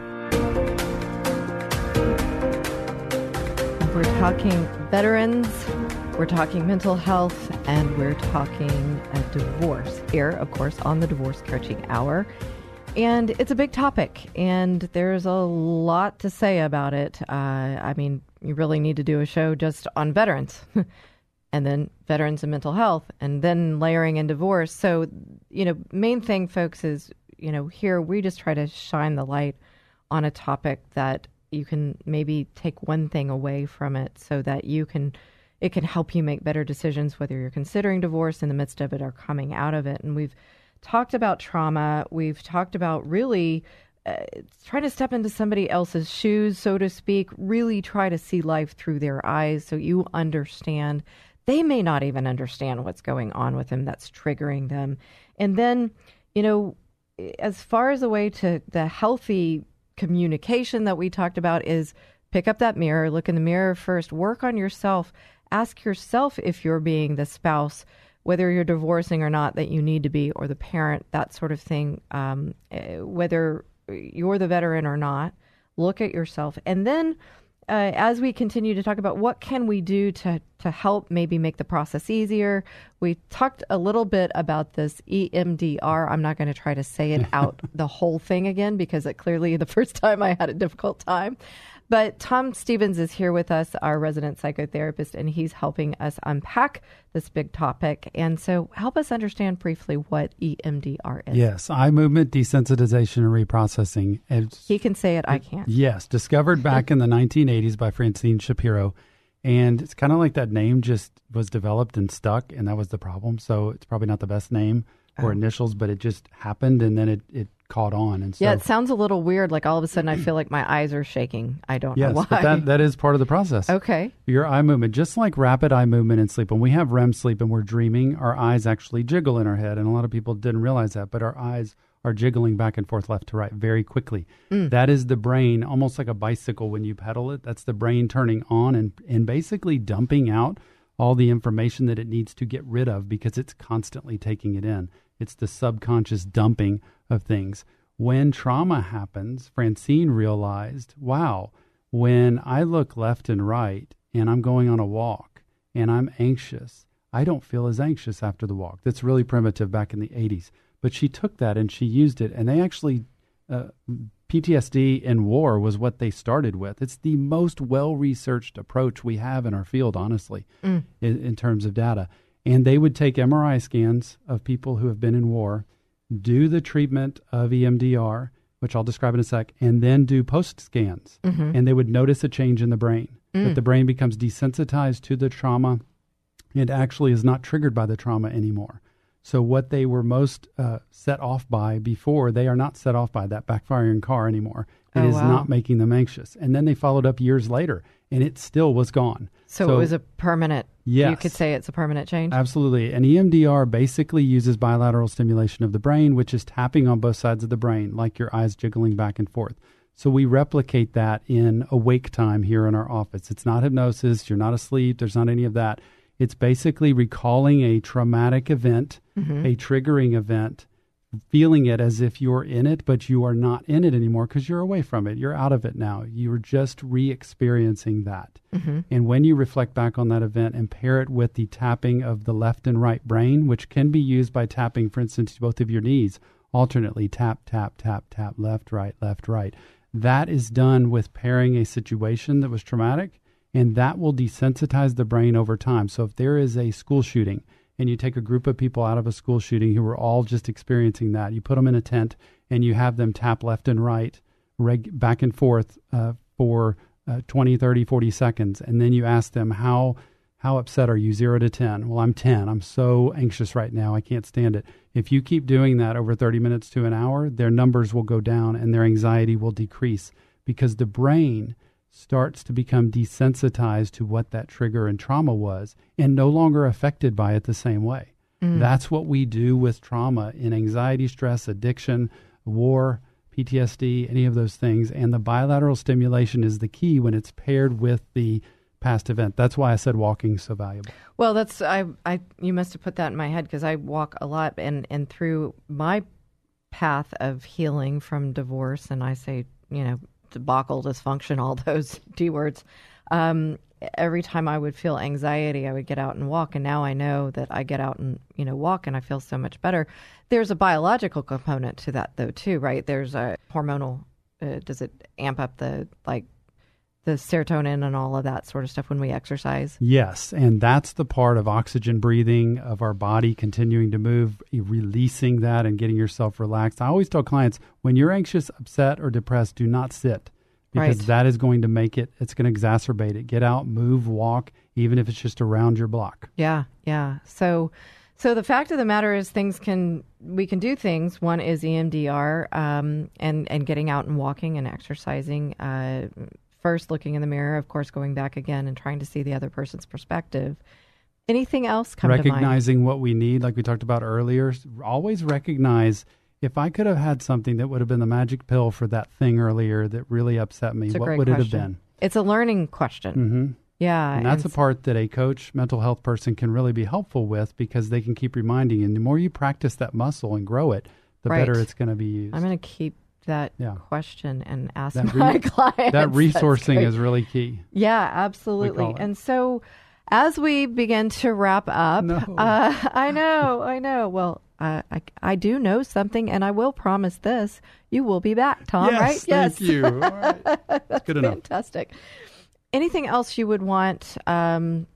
We're talking veterans We're talking mental health and we're talking a divorce here, of course, on the Divorce Coaching Hour. And it's a big topic, and there's a lot to say about it. Uh, I mean, you really need to do a show just on veterans, and then veterans and mental health, and then layering in divorce. So, you know, main thing, folks, is, you know, here we just try to shine the light on a topic that you can maybe take one thing away from it so that you can it can help you make better decisions whether you're considering divorce in the midst of it or coming out of it and we've talked about trauma. We've talked about really uh, to step into somebody else's shoes so to speak. Really try to see life through their eyes so you understand. They may not even understand what's going on with them that's triggering them. And then you know as far as the way to the healthy communication that we talked about is pick up that mirror, look in the mirror first, work on yourself, ask yourself if you're being the spouse, whether you're divorcing or not, that you need to be, or the parent, that sort of thing, um, eh, whether you're the veteran or not. Look at yourself. And then uh, as we continue to talk about what can we do to to help maybe make the process easier, we talked a little bit about this EMDR. I'm not going to try to say it out the whole thing again because it clearly the first time I had a difficult time. But Tom Stevens is here with us, our resident psychotherapist, and he's helping us unpack this big topic. And so, help us understand briefly what EMDR is. Yes, eye movement desensitization and reprocessing. It's, he can say it, I can't. Yes, discovered back in the 1980s by Francine Shapiro. And it's kind of like that name just was developed and stuck, and that was the problem. So, it's probably not the best name or oh. initials, but it just happened and then it, it caught on. And so, yeah, it sounds a little weird. Like all of a sudden, I feel like my eyes are shaking. I don't yes, know why. But that, that is part of the process. Okay. Your eye movement, just like rapid eye movement in sleep, when we have REM sleep and we're dreaming, our eyes actually jiggle in our head. And a lot of people didn't realize that, but our eyes are jiggling back and forth left to right very quickly. Mm. That is the brain, almost like a bicycle when you pedal it. That's the brain turning on and, and basically dumping out all the information that it needs to get rid of because it's constantly taking it in. It's the subconscious dumping of things when trauma happens, Francine realized, wow, when I look left and right and I'm going on a walk and I'm anxious, I don't feel as anxious after the walk. That's really primitive back in the 80s. But she took that and she used it, and they actually, uh, PTSD in war was what they started with. It's the most well researched approach we have in our field, honestly, mm. in, in terms of data. And they would take MRI scans of people who have been in war do the treatment of EMDR, which I'll describe in a sec, and then do post scans. Mm-hmm. And they would notice a change in the brain, mm. that the brain becomes desensitized to the trauma and actually is not triggered by the trauma anymore. So, what they were most uh, set off by before, they are not set off by that backfiring car anymore. It oh, is wow. not making them anxious. And then they followed up years later, and it still was gone. So, so it was a permanent. Yes, you could say it's a permanent change. Absolutely. And EMDR basically uses bilateral stimulation of the brain, which is tapping on both sides of the brain, like your eyes jiggling back and forth. So we replicate that in awake time here in our office. It's not hypnosis. You're not asleep. There's not any of that. It's basically recalling a traumatic event, mm-hmm. a triggering event, feeling it as if you're in it, but you are not in it anymore because you're away from it. You're out of it now. You're just re experiencing that. Mm-hmm. And when you reflect back on that event and pair it with the tapping of the left and right brain, which can be used by tapping, for instance, both of your knees alternately tap, tap, tap, tap, left, right, left, right. That is done with pairing a situation that was traumatic, and that will desensitize the brain over time. So if there is a school shooting, and you take a group of people out of a school shooting who were all just experiencing that. You put them in a tent and you have them tap left and right, reg- back and forth uh, for uh, 20, 30, 40 seconds. And then you ask them, how, how upset are you, zero to 10? Well, I'm 10. I'm so anxious right now. I can't stand it. If you keep doing that over 30 minutes to an hour, their numbers will go down and their anxiety will decrease because the brain starts to become desensitized to what that trigger and trauma was and no longer affected by it the same way. Mm. That's what we do with trauma in anxiety, stress, addiction, war, PTSD, any of those things. And the bilateral stimulation is the key when it's paired with the past event. That's why I said walking is so valuable. Well, that's I I you must have put that in my head because I walk a lot and and through my path of healing from divorce and I say, you know, debacle, dysfunction, all those D words. Um, every time I would feel anxiety, I would get out and walk. And now I know that I get out and, you know, walk and I feel so much better. There's a biological component to that, though, too, right? There's a hormonal, uh, does it amp up the, like, the serotonin and all of that sort of stuff when we exercise? Yes, and that's the part of oxygen breathing, of our body continuing to move, releasing that and getting yourself relaxed. I always tell clients when you're anxious, upset, or depressed, do not sit because Right. that is going to make it, it's going to exacerbate it. Get out, move, walk, even if it's just around your block. Yeah, yeah. So, so the fact of the matter is, things can we can do things. One is EMDR, um, and and getting out and walking and exercising. Uh, first, looking in the mirror, of course, going back again and trying to see the other person's perspective. Anything else come to mind? recognizing what we need, like we talked about earlier. Always recognize if I could have had something that would have been the magic pill for that thing earlier that really upset me, what would it have been? It's a learning question. hmm Yeah, And that's a part that a coach, mental health person can really be helpful with because they can keep reminding you. And the more you practice that muscle and grow it, the Right. better it's going to be used. I'm going to keep that Yeah. question and ask That my re- clients. that resourcing is really key. Yeah, absolutely. And so, as we begin to wrap up, No. uh, I know, I know. Well, uh, I, I do know something, and I will promise this: you will be back, Tom. Right? Yes, right? thank you. All right. That's good enough. Fantastic. Anything else you would want um,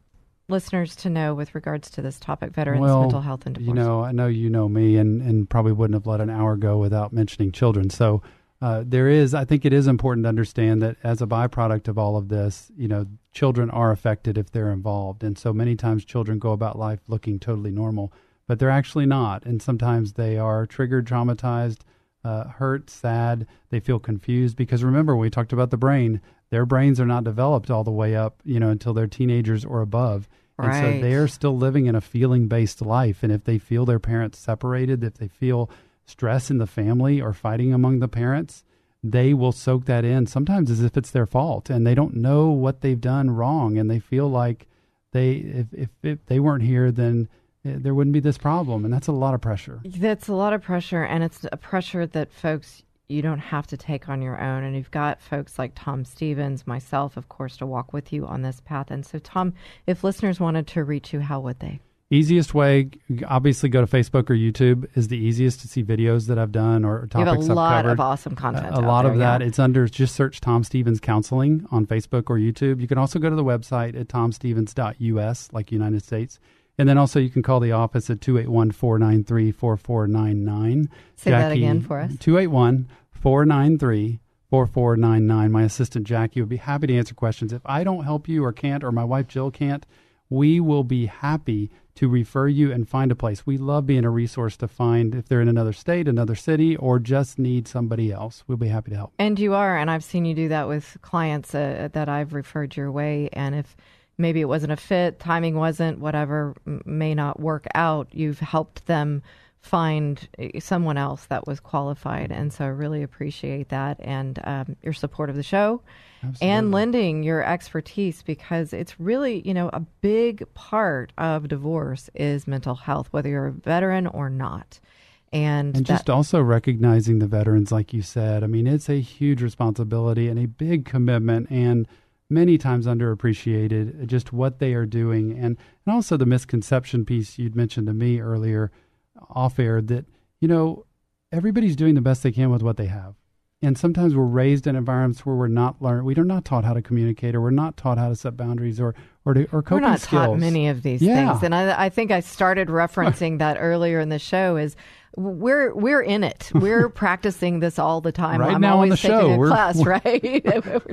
listeners to know with regards to this topic, veterans, well, mental health, and divorce? You know, I know you know me, and and probably wouldn't have let an hour go without mentioning children. So. Uh, there is, I think it is important to understand that as a byproduct of all of this, you know, children are affected if they're involved. And so many times children go about life looking totally normal, but they're actually not. And sometimes they are triggered, traumatized, uh, hurt, sad. They feel confused because remember, we talked about the brain, their brains are not developed all the way up, you know, until they're teenagers or above. And so they are still living in a feeling based life. And if they feel their parents separated, if they feel stress in the family or fighting among the parents, they will soak that in sometimes as if it's their fault and they don't know what they've done wrong and they feel like they if if, if they weren't here then eh, there wouldn't be this problem and that's a lot of pressure. That's a lot of pressure, and it's a pressure that folks you don't have to take on your own. And you've got folks like Tom Stevens, myself, of course, to walk with you on this path. And so, Tom, if listeners wanted to reach you, how would they? Easiest way, obviously, go to Facebook or YouTube is the easiest to see videos that I've done or You have a topics I've lot covered. of awesome content. a out lot there, of that yeah. it's under just search tom stevens counseling on facebook or youtube you can also go to the website at tomstevens.us like united states and then also you can call the office at 281-493-4499 Say that again for us. 281-493-4499 my assistant jackie would be happy to answer questions if i don't help you or can't or my wife jill can't we will be happy to refer you and find a place. We love being a resource to find if they're in another state, another city, or just need somebody else. We'll be happy to help. And you are, and I've seen you do that with clients uh, that I've referred your way. And if maybe it wasn't a fit, timing wasn't, whatever may not work out, you've helped them find uh, someone else that was qualified. And so I really appreciate that and um, your support of the show and lending your expertise because it's really, you know, a big part of divorce is mental health, whether you're a veteran or not. And, And that- just also recognizing the veterans, like you said. I mean, it's a huge responsibility and a big commitment, and many times underappreciated just what they are doing. And, and also the misconception piece you'd mentioned to me earlier off air that, you know, everybody's doing the best they can with what they have. And sometimes we're raised in environments where we're not learned, we're not taught how to communicate, or we're not taught how to set boundaries, or or to, or We're not skills. taught many of these Yeah. things, and I, I think I started referencing that earlier in the show. Is we're we're in it. We're practicing this all the time. Right I'm now on always the taking show, a we're- class, right?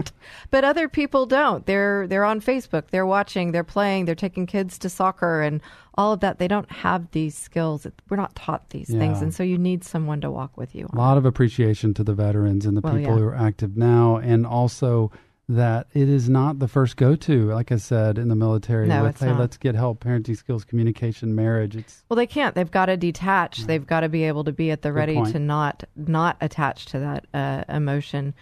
but other people don't. They're they're on Facebook. They're watching. They're playing. They're taking kids to soccer and all of that. They don't have these skills. We're not taught these things, and so you need someone to walk with you. A lot of appreciation to the veterans and the Well, people yeah. who are active now, and also that it is not the first go to, like I said, in the military No, with, hey, not. let's get help, parenting skills, communication, marriage. It's Well, they can't. They've got to detach. They've got to be able to be at the ready point. to not not attach to that uh, emotion,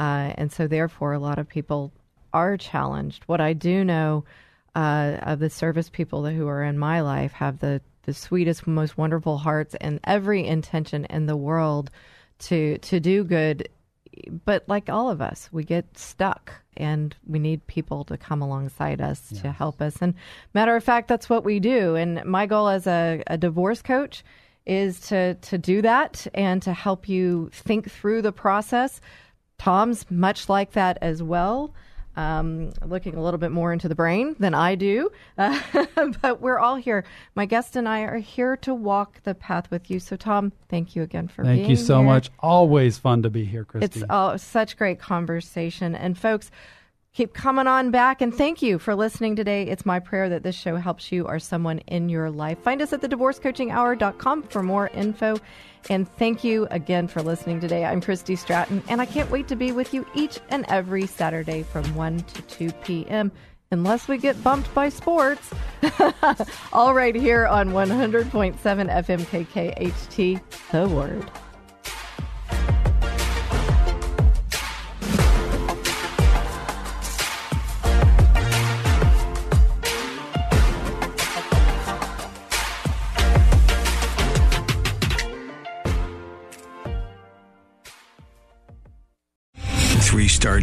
uh, and so therefore, a lot of people are challenged. What I do know uh, of the service people who are in my life have the the sweetest, most wonderful hearts and every intention in the world to to do good but like all of us, we get stuck and we need people to come alongside us yes. to help us. And matter of fact, that's what we do. And my goal as a, a divorce coach is to to do that and to help you think through the process. Tom's much like that as well um, looking a little bit more into the brain than I do. Uh, but we're all here. My guest and I are here to walk the path with you. So, Tom, thank you again for being here. thank you so here. much. Always fun to be here, Christy. It's oh, such great conversation. And, folks, Keep coming on back and thank you for listening today. It's my prayer that this show helps you or someone in your life. Find us at thedivorcecoachinghour.com for more info. And thank you again for listening today. I'm Christy Stratton, and I can't wait to be with you each and every Saturday from 1 to 2 p.m. Unless we get bumped by sports. All right here on 100.7 FM KKHT, The Word.